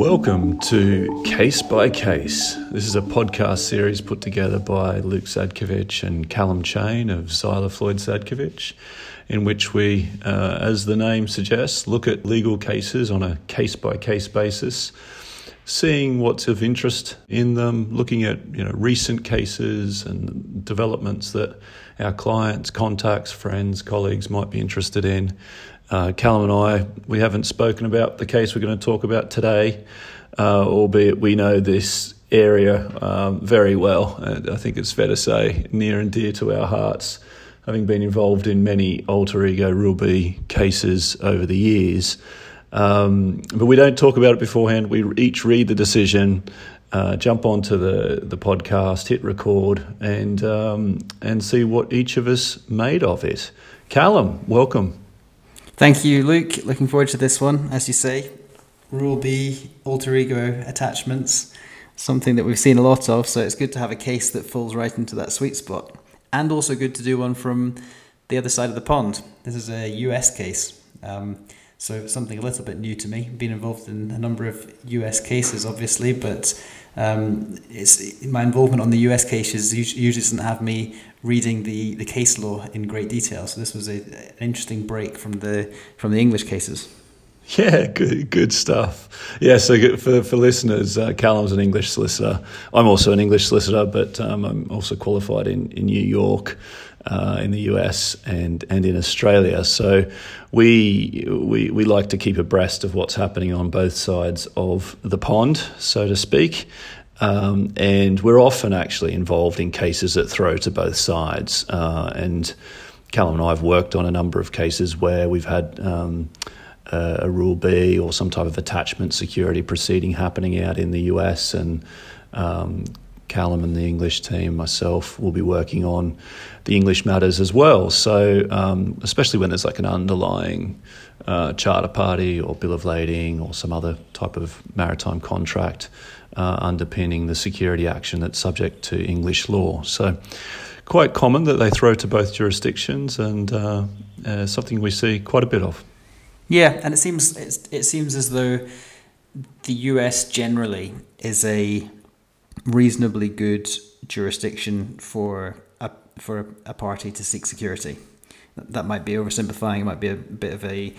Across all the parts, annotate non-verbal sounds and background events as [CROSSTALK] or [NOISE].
Welcome to Case by Case. This is a podcast series put together by Luke Zadkovich and Calum Chain of Zeiler Floyd Zadkovich, in which we, uh, as the name suggests, look at legal cases on a case by case basis, seeing what's of interest in them, looking at you know recent cases and developments that our clients, contacts, friends, colleagues might be interested in, uh, Calum and I, we haven't spoken about the case we're going to talk about today, uh, albeit we know this area um, very well. And I think it's fair to say near and dear to our hearts, having been involved in many alter ego B cases over the years. Um, but we don't talk about it beforehand. We each read the decision, uh, jump onto the, the podcast, hit record, and um, and see what each of us made of it. Calum, welcome. Thank you, Luke. Looking forward to this one. As you say, Rule B, alter ego attachments, something that we've seen a lot of. So it's good to have a case that falls right into that sweet spot. And also good to do one from the other side of the pond. This is a US case. Um, so something a little bit new to me. Been involved in a number of US cases, obviously, but um, it's my involvement on the US cases usually doesn't have me reading the, the case law in great detail. So this was a, an interesting break from the from the English cases. Yeah, good, good stuff. Yeah, so for for listeners, uh, Calum's an English solicitor. I'm also an English solicitor, but um, I'm also qualified in in New York. Uh, in the US and, and in Australia. So we, we, we like to keep abreast of what's happening on both sides of the pond, so to speak. Um, and we're often actually involved in cases that throw to both sides. Uh, and Calum and I have worked on a number of cases where we've had um, a, Rule B or some type of attachment security proceeding happening out in the US. And um, Calum and the English team, myself, will be working on the English matters as well. So, um, especially when there's like an underlying uh, charter party or bill of lading or some other type of maritime contract uh, underpinning the security action that's subject to English law. So, quite common that they throw to both jurisdictions, and uh, uh, something we see quite a bit of. Yeah, and it seems it seems as though the US generally is a reasonably good jurisdiction for a for a party to seek security. That might be oversimplifying. It might be a bit of a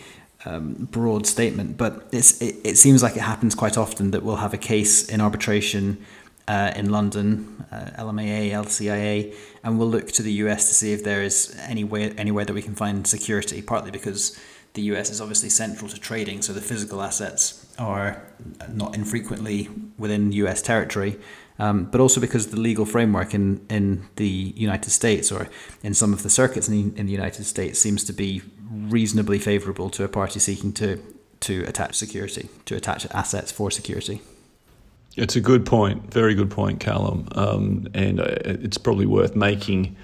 um, broad statement, but it's, it, it seems like it happens quite often that we'll have a case in arbitration uh, in London, uh, LMAA, LCIA, and we'll look to the US to see if there is any way, anywhere that we can find security, partly because the US is obviously central to trading, so the physical assets are not infrequently within US territory, um, but also because the legal framework in, in the United States or in some of the circuits in the, in the United States seems to be reasonably favourable to a party seeking to to attach security, to attach assets for security. It's a good point, very good point, Calum, um, and uh, it's probably worth making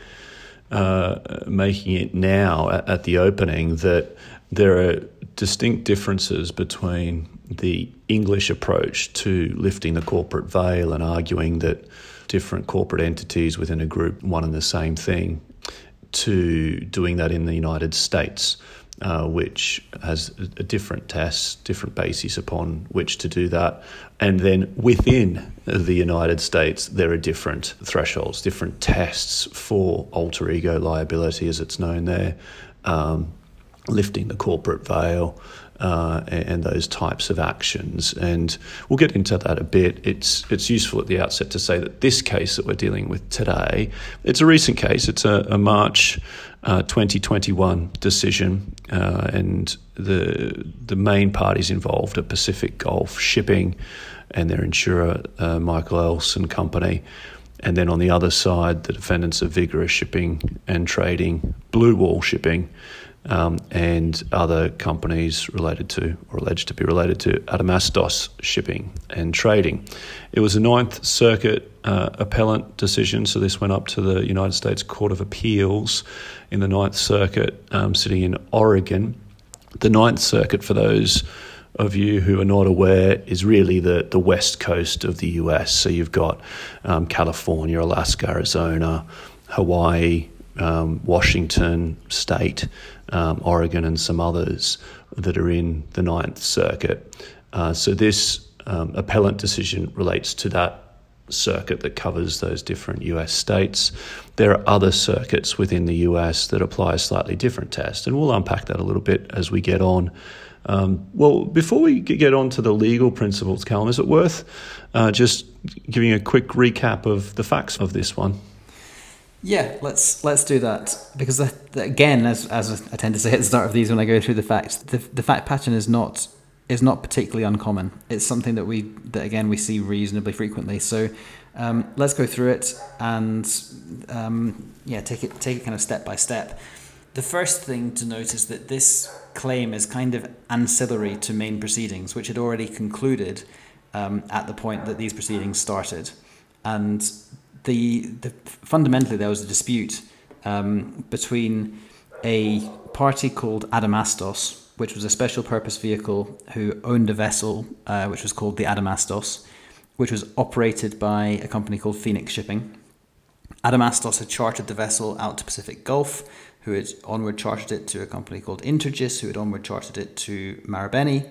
uh, making it now at, at the opening that there are distinct differences between the English approach to lifting the corporate veil and arguing that different corporate entities within a group one and the same thing to doing that in the United States, uh, which has a different test, different basis upon which to do that. And then within the United States, there are different thresholds, different tests for alter ego liability, as it's known there, um, lifting the corporate veil, uh, and those types of actions. And we'll get into that a bit. It's it's useful at the outset to say that this case that we're dealing with today, it's a recent case. It's a, a March uh, 2021 decision, uh, and the the main parties involved are Pacific Gulf Shipping and their insurer uh, Michael Else and Company. And then on the other side, the defendants are Vigorous Shipping and Trading, Blue Wall Shipping, um, and other companies related to or alleged to be related to Adamastos shipping and trading. It was a Ninth Circuit uh, appellant decision, so this went up to the United States Court of Appeals in the Ninth Circuit, um, sitting in Oregon. The Ninth Circuit, for those of you who are not aware, is really the, the west coast of the US. So you've got um, California, Alaska, Arizona, Hawaii, um, Washington State, um, Oregon, and some others that are in the Ninth Circuit. Uh, so this um, appellant decision relates to that circuit that covers those different US states. There are other circuits within the US that apply a slightly different test, and we'll unpack that a little bit as we get on. Um, well, before we get on to the legal principles, Calum, is it worth uh, just giving a quick recap of the facts of this one? Yeah, let's let's do that because the, the, again, as as I tend to say at the start of these when I go through the facts, the the fact pattern is not is not particularly uncommon. It's something that we that again we see reasonably frequently. So um, let's go through it and um, yeah, take it take it kind of step by step. The first thing to note is that this claim is kind of ancillary to main proceedings, which had already concluded um, at the point that these proceedings started, and the, the fundamentally there was a dispute um, between a party called Adamastos which was a special purpose vehicle who owned a vessel uh, which was called the Adamastos, which was operated by a company called Phoenix Shipping. Adamastos had chartered the vessel out to Pacific Gulf, who had onward chartered it to a company called Intergis, who had onward chartered it to Marubeni.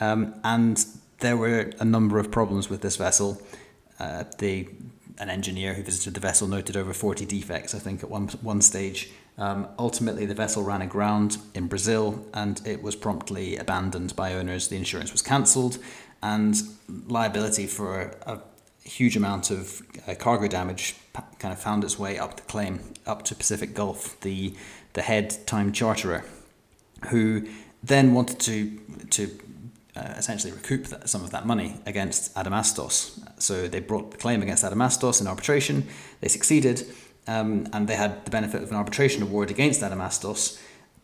Um, and there were a number of problems with this vessel. Uh, the, an engineer who visited the vessel noted over 40 defects, I think, at one, one stage. Um, ultimately, the vessel ran aground in Brazil and it was promptly abandoned by owners. The insurance was cancelled, and liability for a huge amount of uh, cargo damage kind of found its way up the claim, up to Pacific Gulf, the, the head time charterer, who then wanted to, to uh, essentially recoup that, some of that money against Adamastos. So they brought the claim against Adamastos in arbitration. They succeeded um, and they had the benefit of an arbitration award against Adamastos,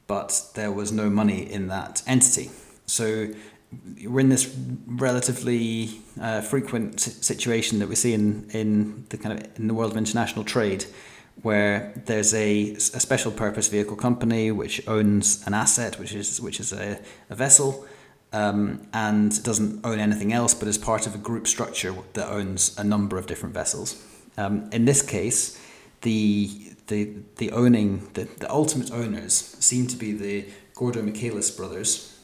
but there was no money in that entity. So we're in this relatively uh, frequent situation that we see in, in the kind of in the world of international trade, where there's a, a special purpose vehicle company which owns an asset, which is which is a, a vessel, um, and doesn't own anything else, but is part of a group structure that owns a number of different vessels. Um, in this case, the the the owning the, the ultimate owners seem to be the Gourdomichalis brothers,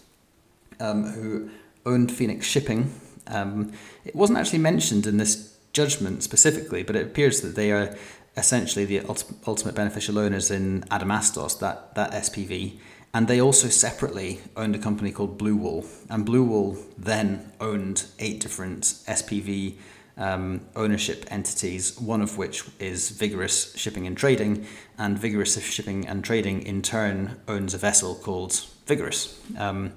um, who owned Phoenix Shipping. Um, it wasn't actually mentioned in this judgment specifically, but it appears that they are essentially the ultimate beneficial owners in Adamastos, that that SPV, and they also separately owned a company called Blue Wall, and Blue Wall then owned eight different SPV um, ownership entities, one of which is Vigorous Shipping and Trading, and Vigorous Shipping and Trading in turn owns a vessel called Vigorous. Um,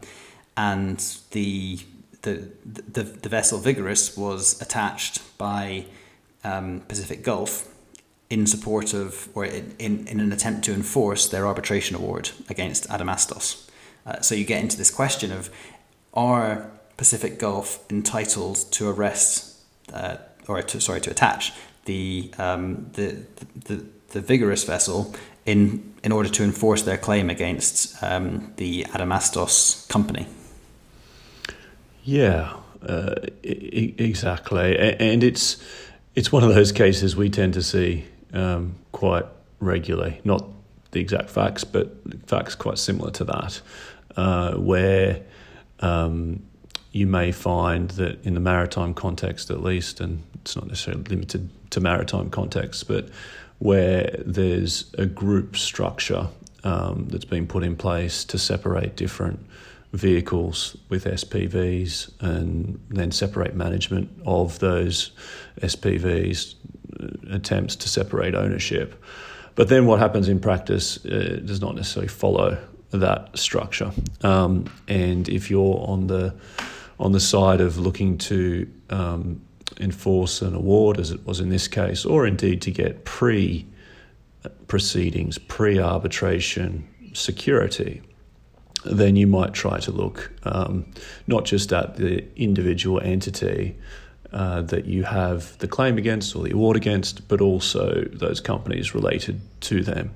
and the, the, the, the, vessel Vigorous was attached by um, Pacific Gulf in support of, or in, in, an attempt to enforce their arbitration award against Adamastos. Uh, so you get into this question of are Pacific Gulf entitled to arrest uh, or to, sorry, to attach the, um, the, the, the vigorous vessel in, in order to enforce their claim against um, the Adamastos company. Yeah, uh, I- exactly. And it's, it's one of those cases we tend to see um, quite regularly. Not the exact facts, but facts quite similar to that, uh, where um, you may find that in the maritime context, at least, and it's not necessarily limited to maritime context, but where there's a group structure um, that's been put in place to separate different vehicles with SPVs and then separate management of those SPVs, attempts to separate ownership. But then what happens in practice uh, does not necessarily follow that structure. Um, and if you're on the on the side of looking to um, enforce an award, as it was in this case, or indeed to get pre proceedings, pre arbitration security, then you might try to look um, not just at the individual entity uh, that you have the claim against or the award against, but also those companies related to them.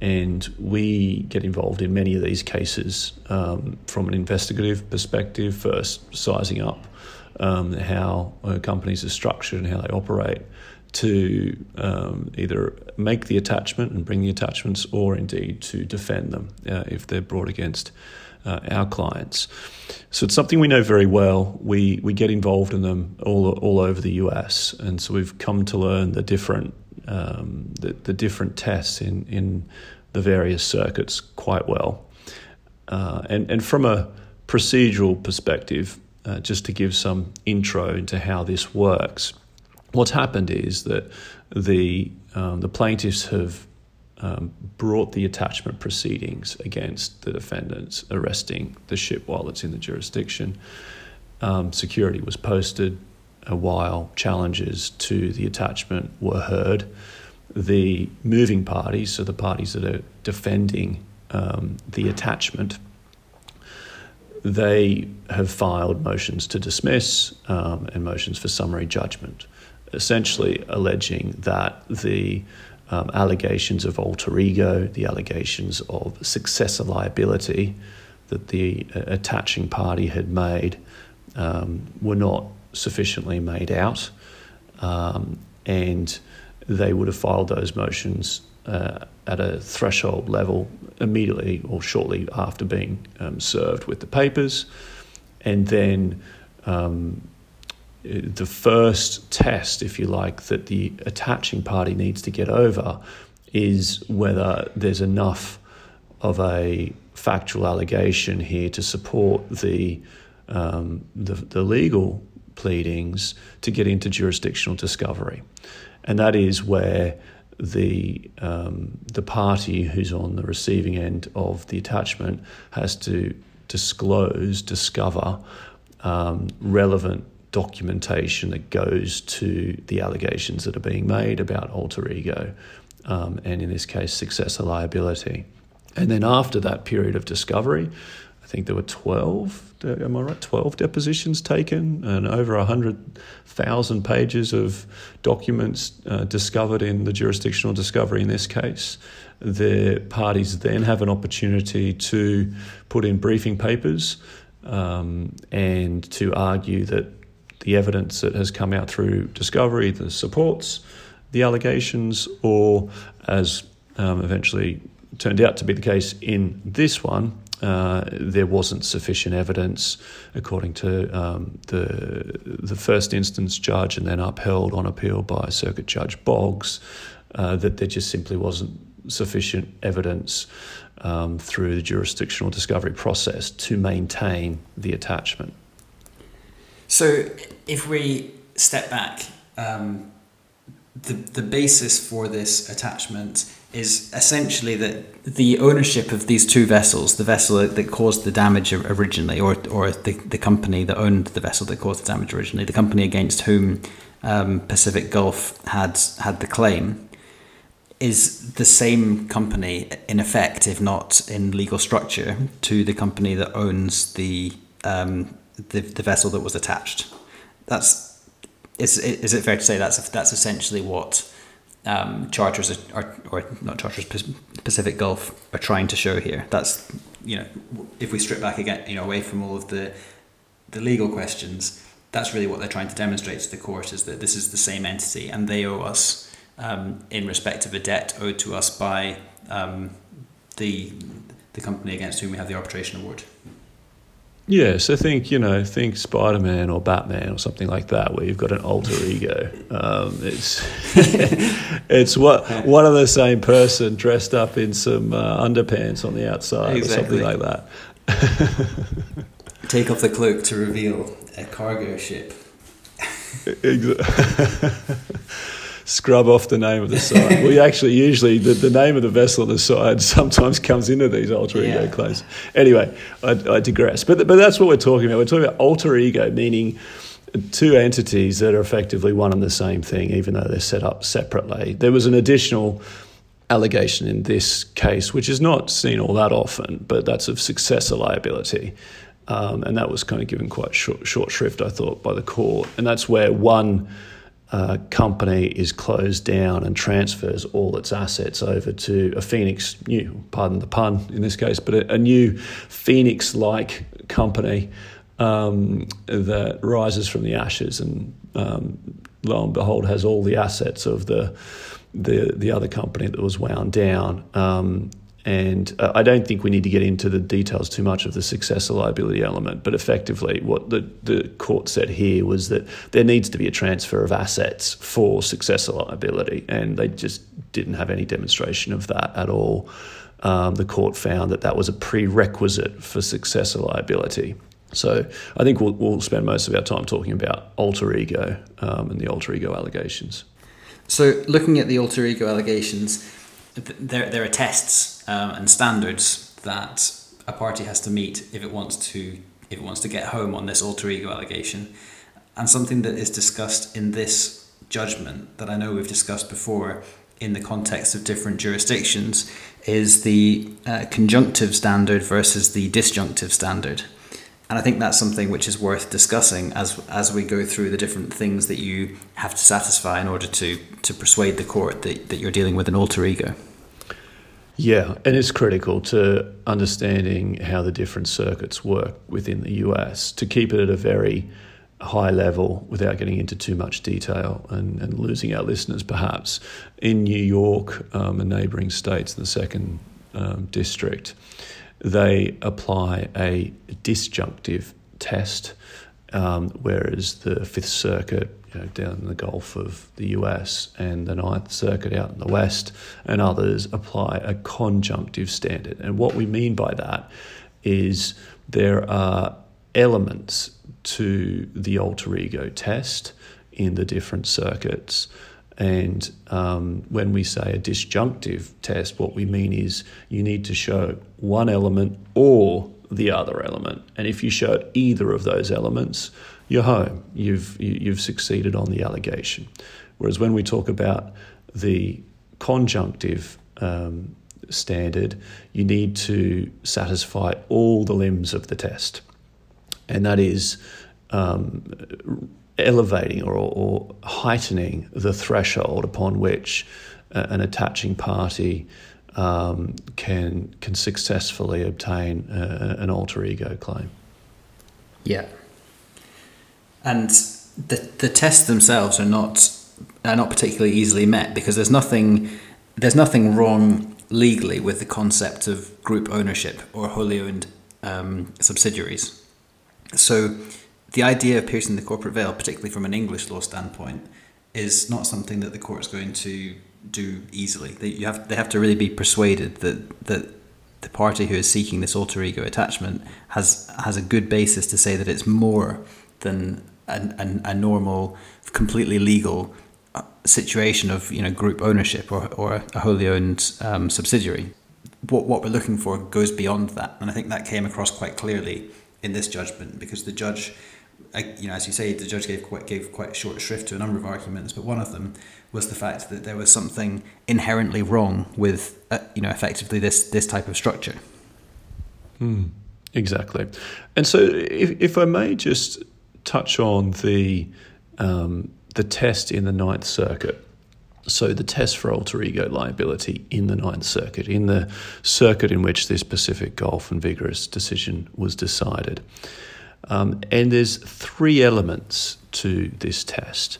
And we get involved in many of these cases um, from an investigative perspective, first sizing up um, how uh, companies are structured and how they operate, to um, either make the attachment and bring the attachments, or indeed to defend them uh, if they're brought against uh, our clients. So it's something we know very well. We we get involved in them all all over the US, and so we've come to learn the different um, the, the different tests in in the various circuits quite well. Uh, and and from a procedural perspective, uh, just to give some intro into how this works, what's happened is that the um, the plaintiffs have um, brought the attachment proceedings against the defendants arresting the ship while it's in the jurisdiction. Um, security was posted a while challenges to the attachment were heard. The moving parties, so the parties that are defending um, the attachment, they have filed motions to dismiss um, and motions for summary judgment, essentially alleging that the um, allegations of alter ego, the allegations of successor liability that the uh, attaching party had made um, were not sufficiently made out, um, and they would have filed those motions uh, at a threshold level immediately or shortly after being um, served with the papers, and then um, the first test, if you like, that the attaching party needs to get over is whether there's enough of a factual allegation here to support the, um, the, the legal pleadings to get into jurisdictional discovery, and that is where the um, the party who's on the receiving end of the attachment has to disclose, discover um, relevant documentation that goes to the allegations that are being made about alter ego, um, and in this case, successor liability. And then after that period of discovery, I think there were 12, am I right? 12 depositions taken and over 100,000 pages of documents uh, discovered in the jurisdictional discovery in this case. The parties then have an opportunity to put in briefing papers um, and to argue that the evidence that has come out through discovery that supports the allegations, or as um, eventually turned out to be the case in this one, uh, there wasn't sufficient evidence, according to um, the the first instance judge, and then upheld on appeal by Circuit Judge Boggs, uh, that there just simply wasn't sufficient evidence um, through the jurisdictional discovery process to maintain the attachment. So, if we step back, um, the the basis for this attachment is essentially that the ownership of these two vessels, the vessel that caused the damage originally, or or the, the company that owned the vessel that caused the damage originally, the company against whom um, Pacific Gulf had had the claim, is the same company in effect, if not in legal structure, to the company that owns the um, the, the vessel that was attached. That's is is it fair to say that's that's essentially what um, charters are, or not charters Pacific Gulf are trying to show here. That's you know if we strip back again you know away from all of the the legal questions, that's really what they're trying to demonstrate to the court is that this is the same entity and they owe us um, in respect of a debt owed to us by um, the the company against whom we have the arbitration award. Yes, I think you know, think Spider Man or Batman or something like that, where you've got an alter ego. Um, it's [LAUGHS] it's what one of the same person dressed up in some uh, underpants on the outside exactly. or something like that. Take off the cloak to reveal a cargo ship. exactly [LAUGHS] scrub off the name of the site. we actually usually the, the name of the vessel on the side [LAUGHS] sometimes comes into these alter ego yeah. claims. Anyway, I, I digress. But but that's what we're talking about. We're talking about alter ego, meaning two entities that are effectively one and the same thing, even though they're set up separately. There was an additional allegation in this case, which is not seen all that often, but that's of successor liability. Um, and that was kind of given quite short, short shrift, I thought, by the court. And that's where one uh, company is closed down and transfers all its assets over to a Phoenix new, pardon the pun in this case, but a, a new Phoenix like company um, that rises from the ashes and um, lo and behold, has all the assets of the the the other company that was wound down. Um, and uh, I don't think we need to get into the details too much of the successor liability element, but effectively, what the, the court said here was that there needs to be a transfer of assets for successor liability, and they just didn't have any demonstration of that at all. Um, the court found that that was a prerequisite for successor liability. So I think we'll, we'll spend most of our time talking about alter ego um, and the alter ego allegations. So, looking at the alter ego allegations, there, there are tests um, and standards that a party has to meet if it wants to if it wants to get home on this alter ego allegation, and something that is discussed in this judgment that I know we've discussed before in the context of different jurisdictions is the uh, conjunctive standard versus the disjunctive standard. And I think that's something which is worth discussing as as we go through the different things that you have to satisfy in order to to persuade the court that, that you're dealing with an alter ego. Yeah, and it's critical to understanding how the different circuits work within the US to keep it at a very high level without getting into too much detail and, and losing our listeners perhaps. In New York um, and neighbouring states, the second um, district, they apply a disjunctive test, um, whereas the Fifth Circuit, you know, down in the Gulf of the US, and the Ninth Circuit out in the West, and others apply a conjunctive standard. And what we mean by that is there are elements to the alter ego test in the different circuits and um, when we say a disjunctive test, what we mean is you need to show one element or the other element. And if you show either of those elements, you're home. You've, you've succeeded on the allegation. Whereas when we talk about the conjunctive um, standard, you need to satisfy all the limbs of the test. And that is um, elevating or, or heightening the threshold upon which uh, an attaching party um, can can successfully obtain uh, an alter ego claim. Yeah, and the the tests themselves are not are not particularly easily met because there's nothing there's nothing wrong legally with the concept of group ownership or wholly owned um, subsidiaries. So the idea of piercing the corporate veil, particularly from an English law standpoint, is not something that the court is going to do easily. They, you have, they have to really be persuaded that, that the party who is seeking this alter ego attachment has, has a good basis to say that it's more than a, a, normal, completely legal uh, situation of you know group ownership or, or a wholly owned um, subsidiary. What, what we're looking for goes beyond that. And I think that came across quite clearly in this judgment because the judge you know, as you say, the judge gave quite gave quite short shrift to a number of arguments, but one of them was the fact that there was something inherently wrong with, uh, you know, effectively this this type of structure. Mm, exactly, and so if if I may just touch on the um, the test in the Ninth Circuit. So the test for alter ego liability in the Ninth Circuit, in the circuit in which this Pacific Gulf and Vigorous decision was decided. Um, and there's three elements to this test.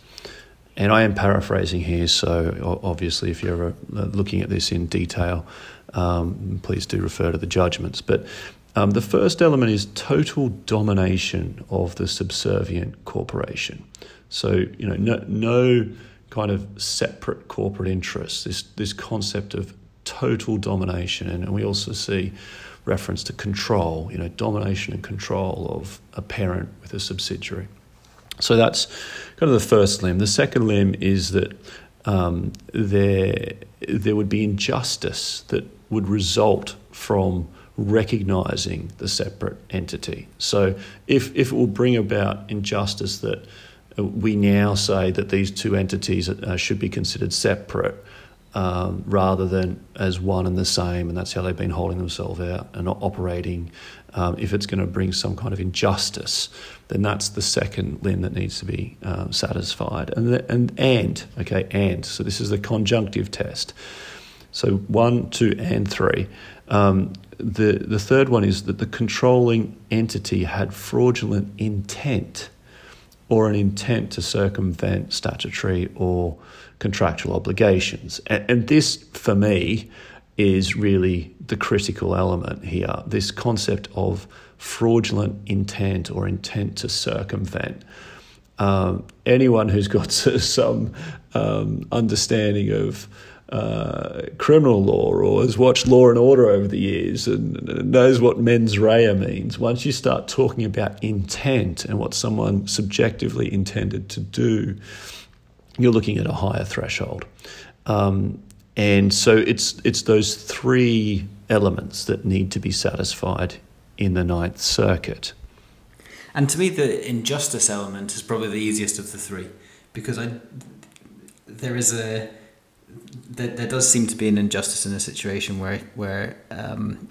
And I am paraphrasing here, so obviously, if you're uh, looking at this in detail, um, please do refer to the judgments. But um, the first element is total domination of the subservient corporation. So, you know, no, no kind of separate corporate interests, this, this concept of total domination. And we also see reference to control, you know, domination and control of a parent with a subsidiary. So that's kind of the first limb. The second limb is that um, there there would be injustice that would result from recognizing the separate entity. So if if it will bring about injustice that we now say that these two entities uh, should be considered separate, um, rather than as one and the same, and that's how they've been holding themselves out and operating. Um, if it's going to bring some kind of injustice, then that's the second limb that needs to be um, satisfied. And, the, and and okay, and so this is the conjunctive test. So one, two, and three. Um, the the third one is that the controlling entity had fraudulent intent or an intent to circumvent statutory or contractual obligations. And, and this, for me, is really the critical element here this concept of fraudulent intent or intent to circumvent. Um, anyone who's got [LAUGHS] some um, understanding of uh, criminal law or has watched Law and Order over the years and knows what mens rea means, once you start talking about intent and what someone subjectively intended to do, you're looking at a higher threshold. Um, and so it's it's those three elements that need to be satisfied in the Ninth Circuit. And to me, the injustice element is probably the easiest of the three, because I there is a there, there does seem to be an injustice in a situation where where um,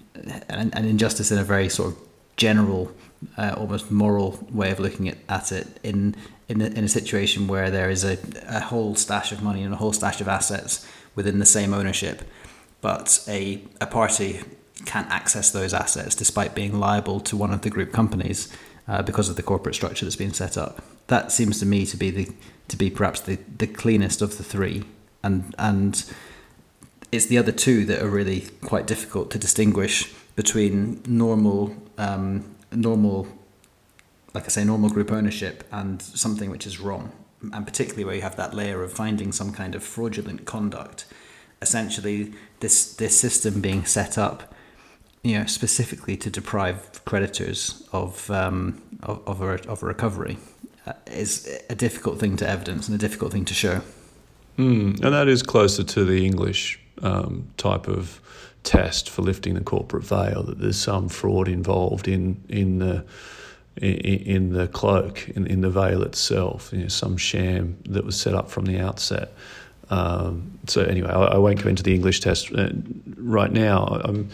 an, an injustice in a very sort of general, uh, almost moral way of looking at, at it in in a, in a situation where there is a, a whole stash of money and a whole stash of assets within the same ownership, but a a party can't access those assets despite being liable to one of the group companies uh, because of the corporate structure that's been set up. That seems to me to be the to be perhaps the, the cleanest of the three, and and it's the other two that are really quite difficult to distinguish between normal um, normal like I say normal group ownership and something which is wrong, and particularly where you have that layer of finding some kind of fraudulent conduct. Essentially, this this system being set up you know, specifically to deprive creditors of um, of, of, a, of a recovery uh, is a difficult thing to evidence and a difficult thing to show. Mm, and that is closer to the English um, type of test for lifting the corporate veil. That there's some fraud involved in in the in, in the cloak, in, in the veil itself. You know, some sham that was set up from the outset. Um, so anyway, I, I, won't go into the English test uh, right now. I'm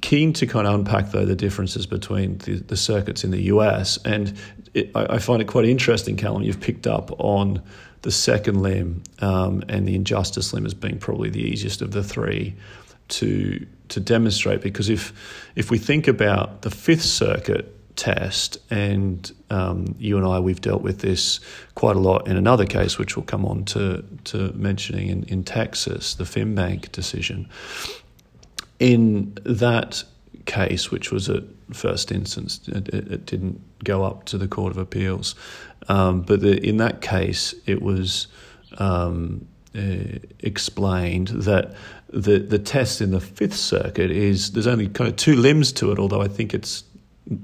keen to kind of unpack though the differences between the, the circuits in the US, and it, I, I, find it quite interesting, Calum. You've picked up on the second limb um, and the injustice limb as being probably the easiest of the three to to demonstrate. Because if if we think about the Fifth Circuit test, and um, you and I we've dealt with this quite a lot in another case, which we'll come on to to mentioning in, in Texas, the Finbank decision in that case, which was at first instance, it, it didn't go up to the Court of Appeals. Um, but the, in that case, it was um, uh, explained that the the test in the Fifth Circuit is there's only kind of two limbs to it, although I think it's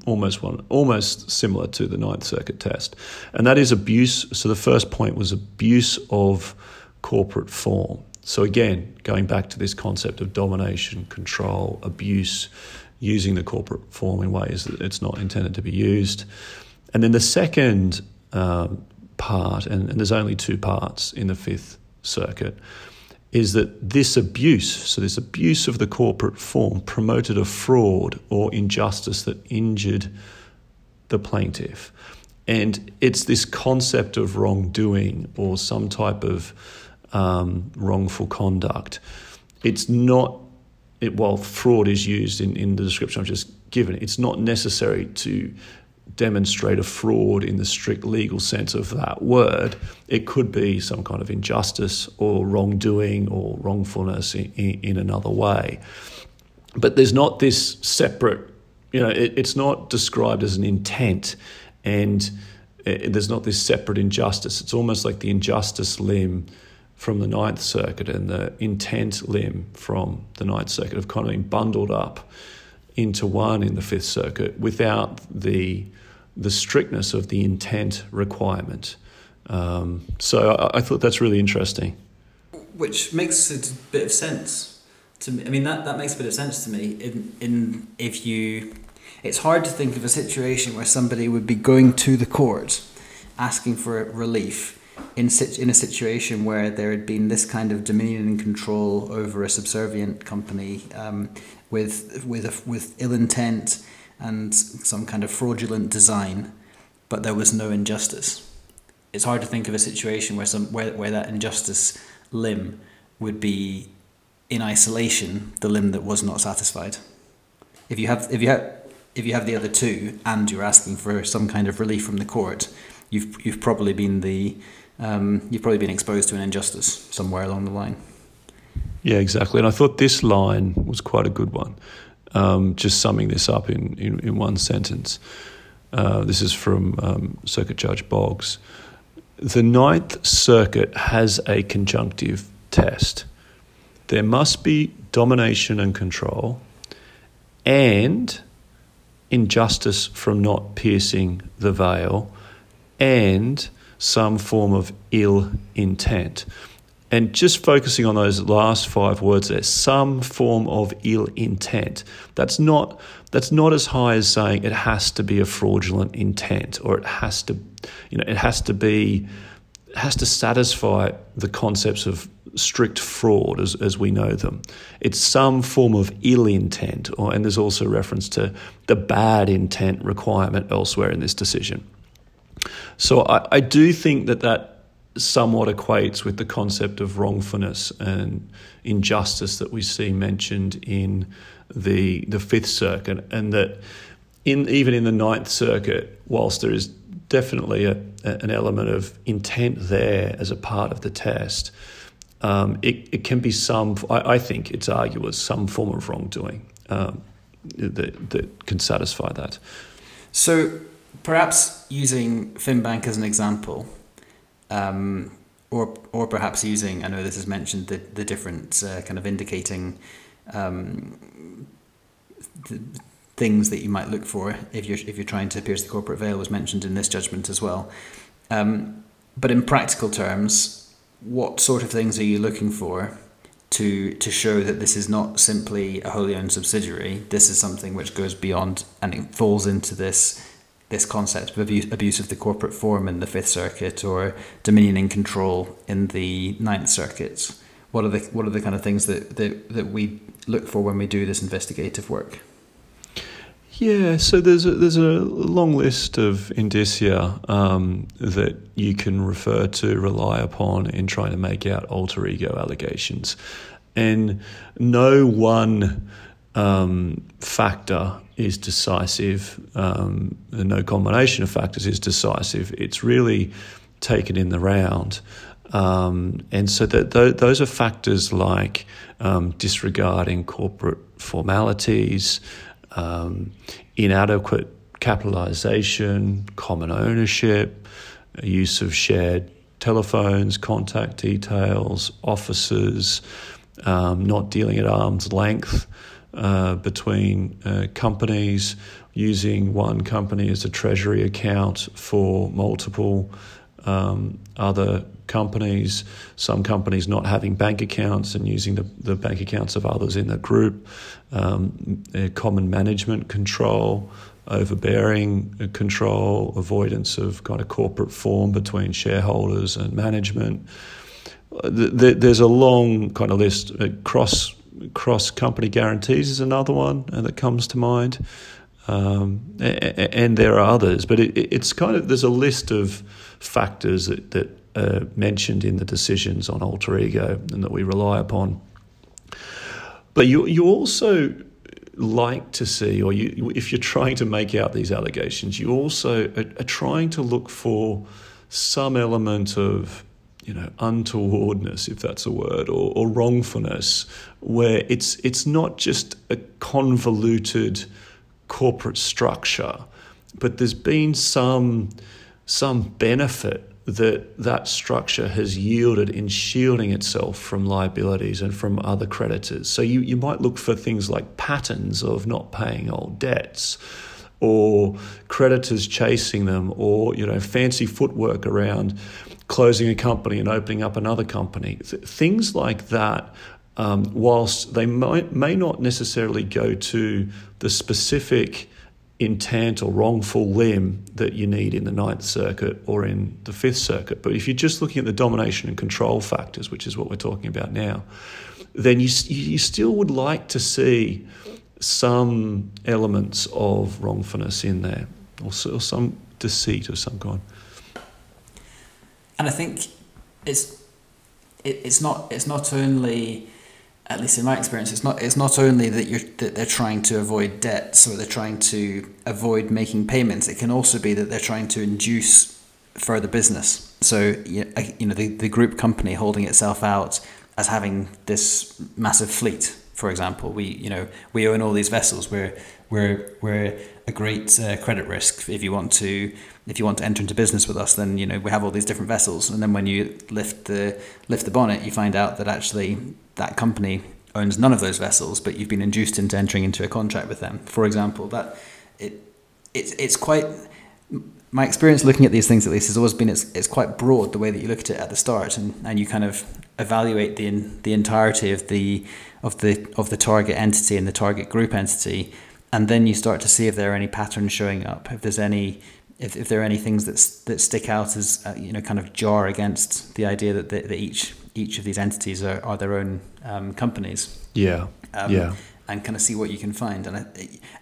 almost one almost similar to the Ninth Circuit test, and that is abuse. So the first point was abuse of corporate form. So, again, going back to this concept of domination, control, abuse, using the corporate form in ways that it's not intended to be used. And then the second um, part, and, and there's only two parts in the Fifth Circuit, is that this abuse, so this abuse of the corporate form, promoted a fraud or injustice that injured the plaintiff. And it's this concept of wrongdoing or some type of um, wrongful conduct. It's not, it, while fraud is used in, in the description I've just given, it's not necessary to demonstrate a fraud in the strict legal sense of that word. It could be some kind of injustice or wrongdoing or wrongfulness in, in, in another way. But there's not this separate, you know, it, it's not described as an intent and it, there's not this separate injustice. It's almost like the injustice limb from the Ninth Circuit and the intent limb from the Ninth Circuit have kind of been bundled up into one in the Fifth Circuit without the the strictness of the intent requirement. Um, so I, I, thought that's really interesting. Which makes a bit of sense to me. I mean that, that makes a bit of sense to me. In in if you, it's hard to think of a situation where somebody would be going to the court, asking for relief in, in a situation where there had been this kind of dominion and control over a subservient company um, with with a, with ill intent and some kind of fraudulent design, but there was no injustice. It's hard to think of a situation where some where, where that injustice limb would be in isolation the limb that was not satisfied. If you have if you have if you have the other two and you're asking for some kind of relief from the court, you've you've probably been the um, you've probably been exposed to an injustice somewhere along the line. Yeah, exactly. And I thought this line was quite a good one. Um, just summing this up in, in, in one sentence. Uh, this is from um, Circuit Judge Boggs. The Ninth Circuit has a conjunctive test. There must be domination and control and injustice from not piercing the veil and some form of ill intent. And just focusing on those last five words there, some form of ill intent. That's not that's not as high as saying it has to be a fraudulent intent or it has to you know, it has to be has to satisfy the concepts of strict fraud as, as we know them. It's some form of ill intent, or, and there's also reference to the bad intent requirement elsewhere in this decision. So I, I do think that that somewhat equates with the concept of wrongfulness and injustice that we see mentioned in the the Fifth Circuit, and that in even in the Ninth Circuit, whilst there is definitely a, an element of intent there as a part of the test, um, it, it can be some. I, I, think it's arguable some form of wrongdoing um, that that can satisfy that. So perhaps using Finbank as an example um, or or perhaps using I know this is mentioned the the different uh, kind of indicating um, things that you might look for if you're if you're trying to pierce the corporate veil was mentioned in this judgment as well. Um, but in practical terms, what sort of things are you looking for to to show that this is not simply a wholly owned subsidiary? This is something which goes beyond and it falls into this this concept of abuse, of the corporate form in the Fifth Circuit or dominion and control in the Ninth Circuit? What are the what are the kind of things that, that, that we look for when we do this investigative work? Yeah, so there's a, there's a long list of indicia um, that you can refer to, rely upon in trying to make out alter ego allegations, and no one um, factor is decisive. Um, no combination of factors is decisive. It's really taken in the round. Um, and so that th- those are factors like um, disregarding corporate formalities, um, inadequate capitalization, common ownership, use of shared telephones, contact details, offices, um, not dealing at arm's length uh, between uh, companies, using one company as a treasury account for multiple um, other companies, some companies not having bank accounts and using the, the bank accounts of others in the group, um, common management control, overbearing control, avoidance of kind of corporate form between shareholders and management. There's a long kind of list, uh, cross company guarantees is another one uh, that comes to mind. Um, and there are others, but it, it's kind of there's a list of factors that, that are mentioned in the decisions on alter ego and that we rely upon. But you you also like to see, or you if you're trying to make out these allegations, you also are, are trying to look for some element of you know untowardness, if that's a word, or, or wrongfulness, where it's it's not just a convoluted corporate structure, but there's been some some benefit that that structure has yielded in shielding itself from liabilities and from other creditors. So you, you might look for things like patterns of not paying old debts or creditors chasing them or you know fancy footwork around closing a company and opening up another company. things like that, um, whilst they might, may not necessarily go to the specific intent or wrongful limb that you need in the Ninth Circuit or in the Fifth Circuit. But if you're just looking at the domination and control factors, which is what we're talking about now, then you, you still would like to see some elements of wrongfulness in there or, or some deceit of some kind and I think it's it, it's not it's not only at least in my experience it's not it's not only that you're that they're trying to avoid debts or they're trying to avoid making payments it can also be that they're trying to induce further business. So you know the, the group company holding itself out as having this massive fleet. For example, we you know we own all these vessels. We're we're we're a great uh, credit risk if you want to if you want to enter into business with us. Then you know we have all these different vessels, and then when you lift the lift the bonnet, you find out that actually that company owns none of those vessels, but you've been induced into entering into a contract with them. For example, that it it's it's quite my experience looking at these things at least has always been it's, it's quite broad the way that you look at it at the start and, and you kind of evaluate the the entirety of the of the of the target entity and the target group entity and then you start to see if there are any patterns showing up if there's any if, if there are any things that that stick out as uh, you know kind of jar against the idea that, that each each of these entities are, are their own um, companies yeah um, yeah and kind of see what you can find. And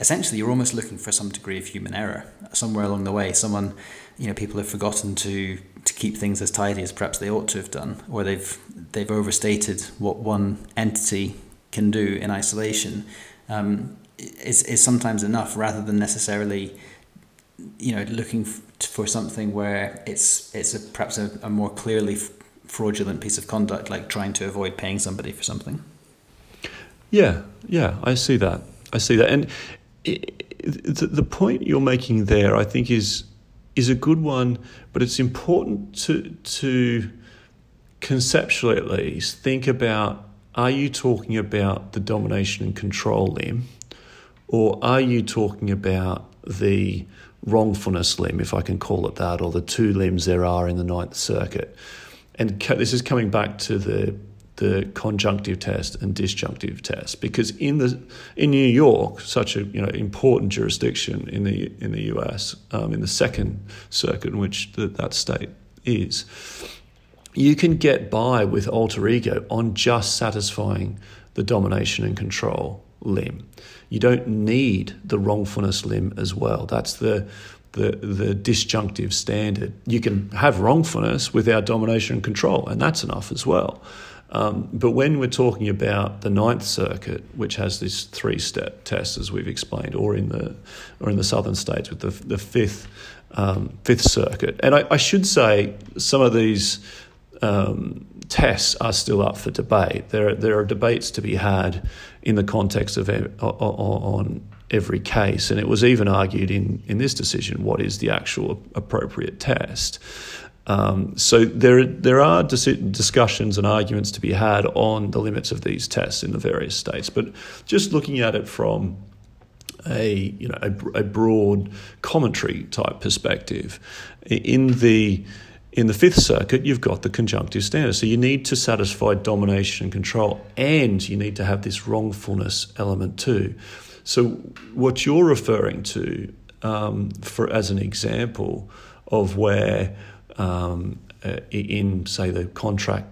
essentially, you're almost looking for some degree of human error somewhere along the way. Someone, you know, people have forgotten to to keep things as tidy as perhaps they ought to have done, or they've they've overstated what one entity can do in isolation. Um, is is sometimes enough rather than necessarily, you know, looking for something where it's it's a, perhaps a, a more clearly fraudulent piece of conduct, like trying to avoid paying somebody for something. Yeah, yeah, I see that. I see that, and it, the, the point you're making there, I think, is is a good one, but it's important to to conceptually at least think about: Are you talking about the domination and control limb, or are you talking about the wrongfulness limb, if I can call it that, or the two limbs there are in the Ninth Circuit? And this is coming back to the the conjunctive test and disjunctive test because in the in New York, such a you know important jurisdiction in the in the U.S. Um, in the Second Circuit, in which the, that state is, you can get by with alter ego on just satisfying the domination and control limb. You don't need the wrongfulness limb as well. That's the the, the disjunctive standard. You can have wrongfulness without domination and control, and that's enough as well. Um, but when we're talking about the Ninth Circuit, which has this three-step test, as we've explained, or in the or in the southern states with the the fifth um, Fifth Circuit, and I, I, should say some of these um, tests are still up for debate. There there are debates to be had in the context of on every case, and it was even argued in in this decision what is the actual appropriate test. Um, so there, there are dis- discussions and arguments to be had on the limits of these tests in the various states. But just looking at it from a you know a, a broad commentary type perspective, in the in the Fifth Circuit, you've got the conjunctive standard. So you need to satisfy domination and control, and you need to have this wrongfulness element too. So what you're referring to, um, for as an example of where um, uh, in, say, the contract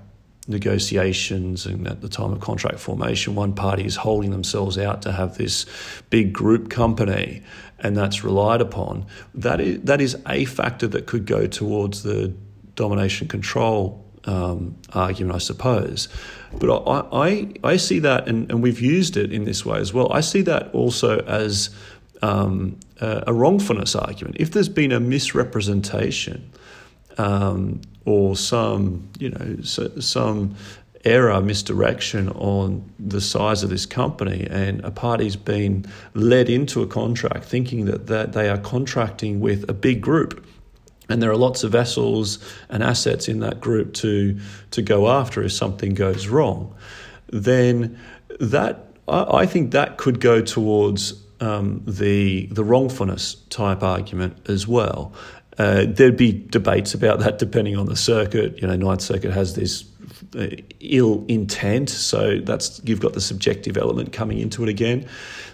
negotiations and at the time of contract formation, one party is holding themselves out to have this big group company, and that's relied upon. That is that is a factor that could go towards the domination control um, argument, I suppose. But I, I, I see that, and, and we've used it in this way as well. I see that also as um, a, a wrongfulness argument. If there's been a misrepresentation um, or some, you know, some error, misdirection on the size of this company, and a party's been led into a contract thinking that, that they are contracting with a big group. And there are lots of vessels and assets in that group to, to go after if something goes wrong. Then that I, think that could go towards um, the the wrongfulness type argument as well. Uh, there'd be debates about that depending on the circuit. You know, Ninth Circuit has this uh, ill intent, so that's you've got the subjective element coming into it again.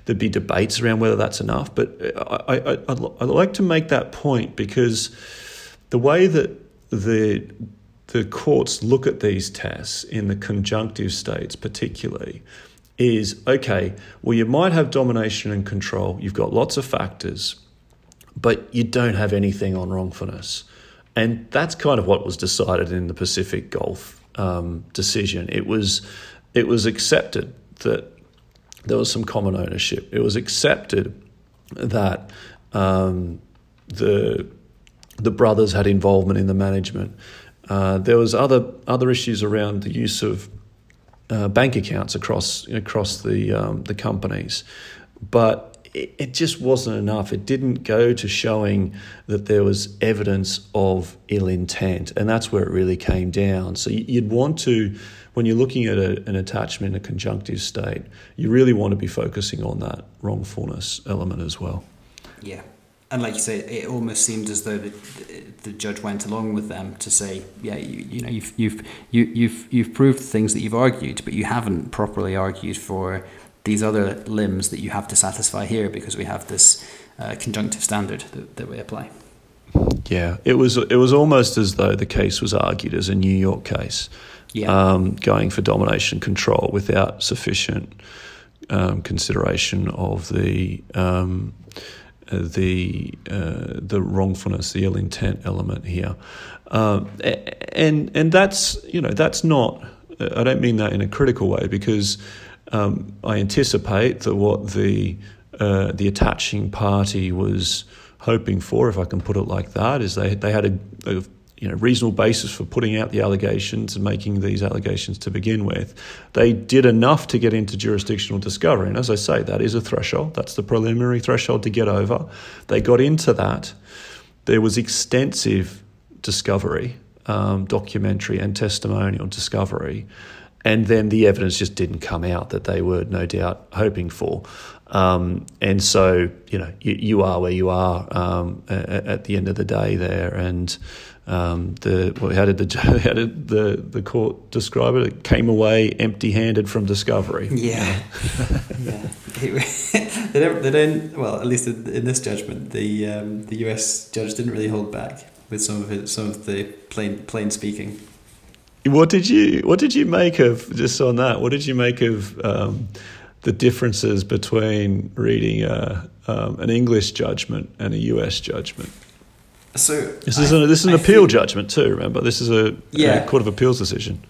There'd be debates around whether that's enough, but I, I, I'd, I'd like to make that point because the way that the the courts look at these tests in the conjunctive states, particularly, is okay. Well, you might have domination and control. You've got lots of factors but you don't have anything on wrongfulness. And that's kind of what was decided in the Pacific Gulf um, decision. It was it was accepted that there was some common ownership. It was accepted that um, the the brothers had involvement in the management. Uh, there was other other issues around the use of uh, bank accounts across across the um, the companies, but it, it just wasn't enough. It didn't go to showing that there was evidence of ill intent, and that's where it really came down. So you'd want to, when you're looking at a, an attachment a conjunctive state, you really want to be focusing on that wrongfulness element as well. Yeah. And like you say, it almost seemed as though the, the judge went along with them to say, yeah, you, you know, you've you've you, you've you've proved things that you've argued, but you haven't properly argued for these other limbs that you have to satisfy here because we have this uh, conjunctive standard that, that we apply. Yeah, it was it was almost as though the case was argued as a New York case, yeah. um, going for domination control without sufficient um, consideration of the um, the uh, the wrongfulness, the ill intent element here, um, and and that's you know that's not. I don't mean that in a critical way because um, I anticipate that what the uh, the attaching party was hoping for, if I can put it like that, is they they had a, a you know reasonable basis for putting out the allegations and making these allegations to begin with. They did enough to get into jurisdictional discovery, and as I say, that is a threshold. That's the preliminary threshold to get over. They got into that. There was extensive discovery, um, documentary and testimonial discovery and then the evidence just didn't come out that they were no doubt hoping for. Um, and so, you know, you, you are where you are um, at, at, the end of the day there. And um, the well, how did the [LAUGHS] how did the, the court describe it? It came away empty-handed from discovery. Yeah, yeah. [LAUGHS] [LAUGHS] they don't. They don't. Well, at least in, in this judgment, the um, the U.S. judge didn't really hold back with some of it, some of the plain plain speaking. What did you What did you make of just on that? What did you make of um, the differences between reading a, um, an English judgment and a US judgment? So this is I, an, this is an I appeal feel, judgment too. Remember, this is a, yeah. a court of appeals decision,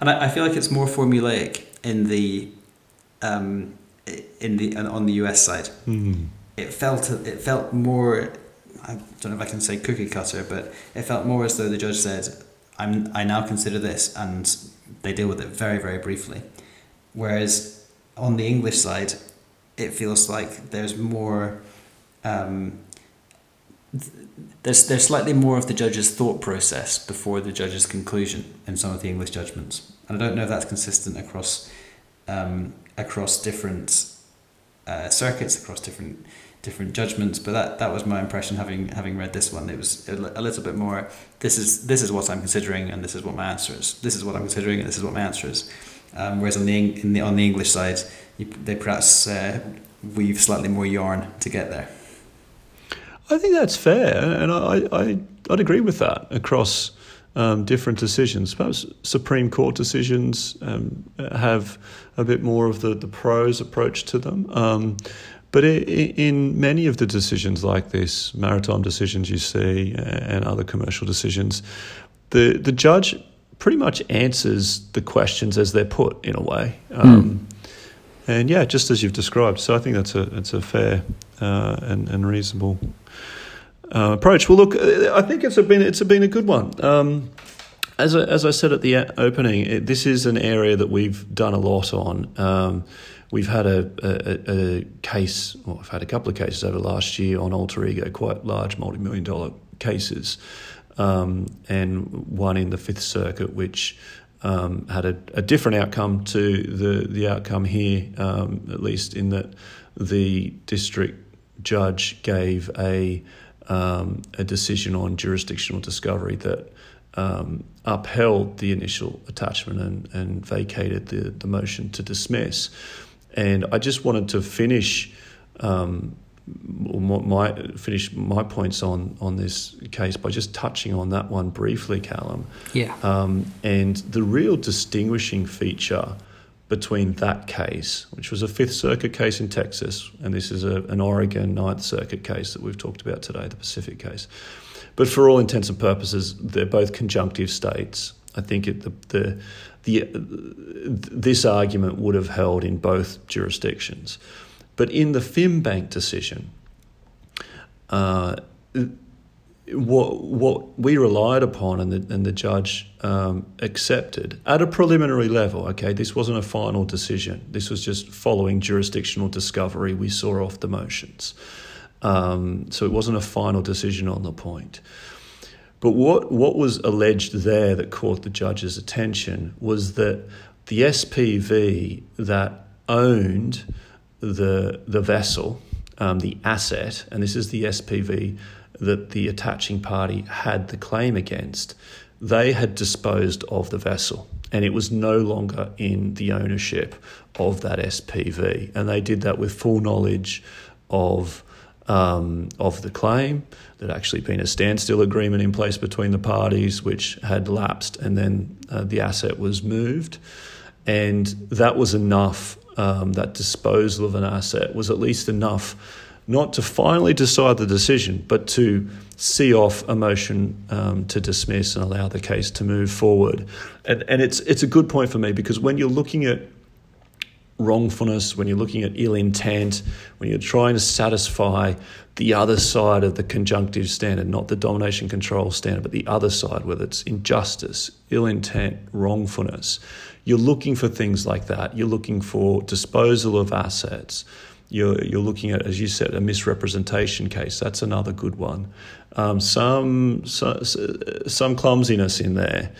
and I, I, feel like it's more formulaic in the um, in the on the US side. Mm. It felt it felt more. I don't know if I can say cookie cutter, but it felt more as though the judge said, I'm, I now consider this, and they deal with it very, very briefly. Whereas on the English side, it feels like there's more. Um, there's there's slightly more of the judge's thought process before the judge's conclusion in some of the English judgments, and I don't know if that's consistent across um, across different uh, circuits, across different different judgments. But that, that was my impression having having read this one. It was a, little bit more. This is this is what I'm considering, and this is what my answer is. This is what I'm considering, and this is what my answer is. Um, whereas on the, the on the English side, you, they perhaps uh, weave slightly more yarn to get there. I think that's fair, and I, I I'd agree with that across. Um, different decisions. Perhaps Supreme Court decisions um, have a bit more of the, the prose approach to them. Um, but in many of the decisions like this, maritime decisions you see, and other commercial decisions, the, the judge pretty much answers the questions as they're put in a way. Um, mm. And yeah, just as you've described. So I think that's a, that's a fair uh, and, and reasonable uh, approach. Well, look, I think it's been, it's been a good one. Um, as, I, as I said at the opening, it, this is an area that we've done a lot on. Um, We've had a, a, a case, well, I've had a couple of cases over last year on alter ego, quite large multi million dollar cases, um, and one in the Fifth Circuit, which um, had a, a, different outcome to the, the outcome here, um, at least in that the district judge gave a, um, a decision on jurisdictional discovery that um, upheld the initial attachment and, and vacated the, the motion to dismiss. And I just wanted to finish um, my finish my points on on this case by just touching on that one briefly, Calum. Yeah. Um, and the real distinguishing feature between that case, which was a Fifth Circuit case in Texas, and this is a, an Oregon Ninth Circuit case that we've talked about today, the Pacific case. But for all intents and purposes, they're both conjunctive states. I think it, the, the the, this argument would have held in both jurisdictions. But in the FimBank decision, uh, what what we relied upon and the and the judge um, accepted at a preliminary level. Okay, this wasn't a final decision. This was just following jurisdictional discovery. We saw off the motions, um, so it wasn't a final decision on the point. But what what was alleged there that caught the judge's attention was that the SPV that owned the the vessel, um, the asset, and this is the SPV that the attaching party had the claim against, they had disposed of the vessel and it was no longer in the ownership of that SPV. And they did that with full knowledge of, um, of the claim. There'd actually been a standstill agreement in place between the parties, which had lapsed, and then uh, the asset was moved. And that was enough, um, that disposal of an asset was at least enough not to finally decide the decision, but to see off a motion um, to dismiss and allow the case to move forward. And, and it's, it's a good point for me because when you're looking at wrongfulness, when you're looking at ill intent, when you're trying to satisfy the other side of the conjunctive standard, not the domination control standard, but the other side, whether it's injustice, ill intent, wrongfulness, you're looking for things like that. You're looking for disposal of assets you're, you're looking at, as you said, a misrepresentation case. That's another good one. Um, some, some, some clumsiness in there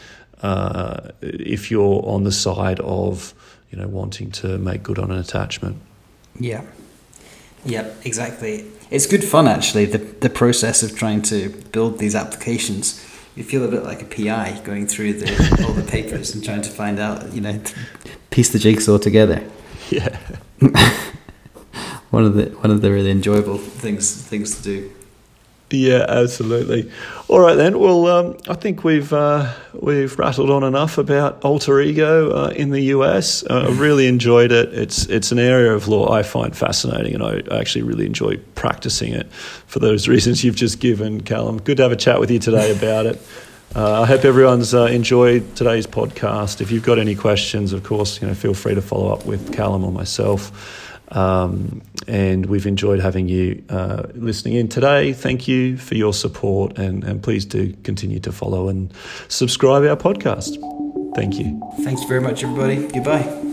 uh, if you're on the side of you know wanting to make good on an attachment. Yeah, yeah, exactly. It's good fun actually. The the process of trying to build these applications. You feel a bit like a PI going through the, all the papers and trying to find out, you know, piece the jigsaw together. [LAUGHS] Yeah. [LAUGHS] one of the one of the really enjoyable things things to do. Yeah, absolutely. All right then. Well, um, I think we've uh, we've rattled on enough about alter ego uh, in the US. Uh, I really enjoyed it. It's it's an area of law I find fascinating, and I actually really enjoy practicing it for those [LAUGHS] reasons you've just given, Calum. Good to have a chat with you today about it. Uh, I hope everyone's uh, enjoyed today's podcast. If you've got any questions, of course, you know, feel free to follow up with Calum or myself. Um, and we've enjoyed having you uh, listening in today. Thank you for your support, and, and please do continue to follow and subscribe our podcast. Thank you. Thanks very much, everybody. Goodbye.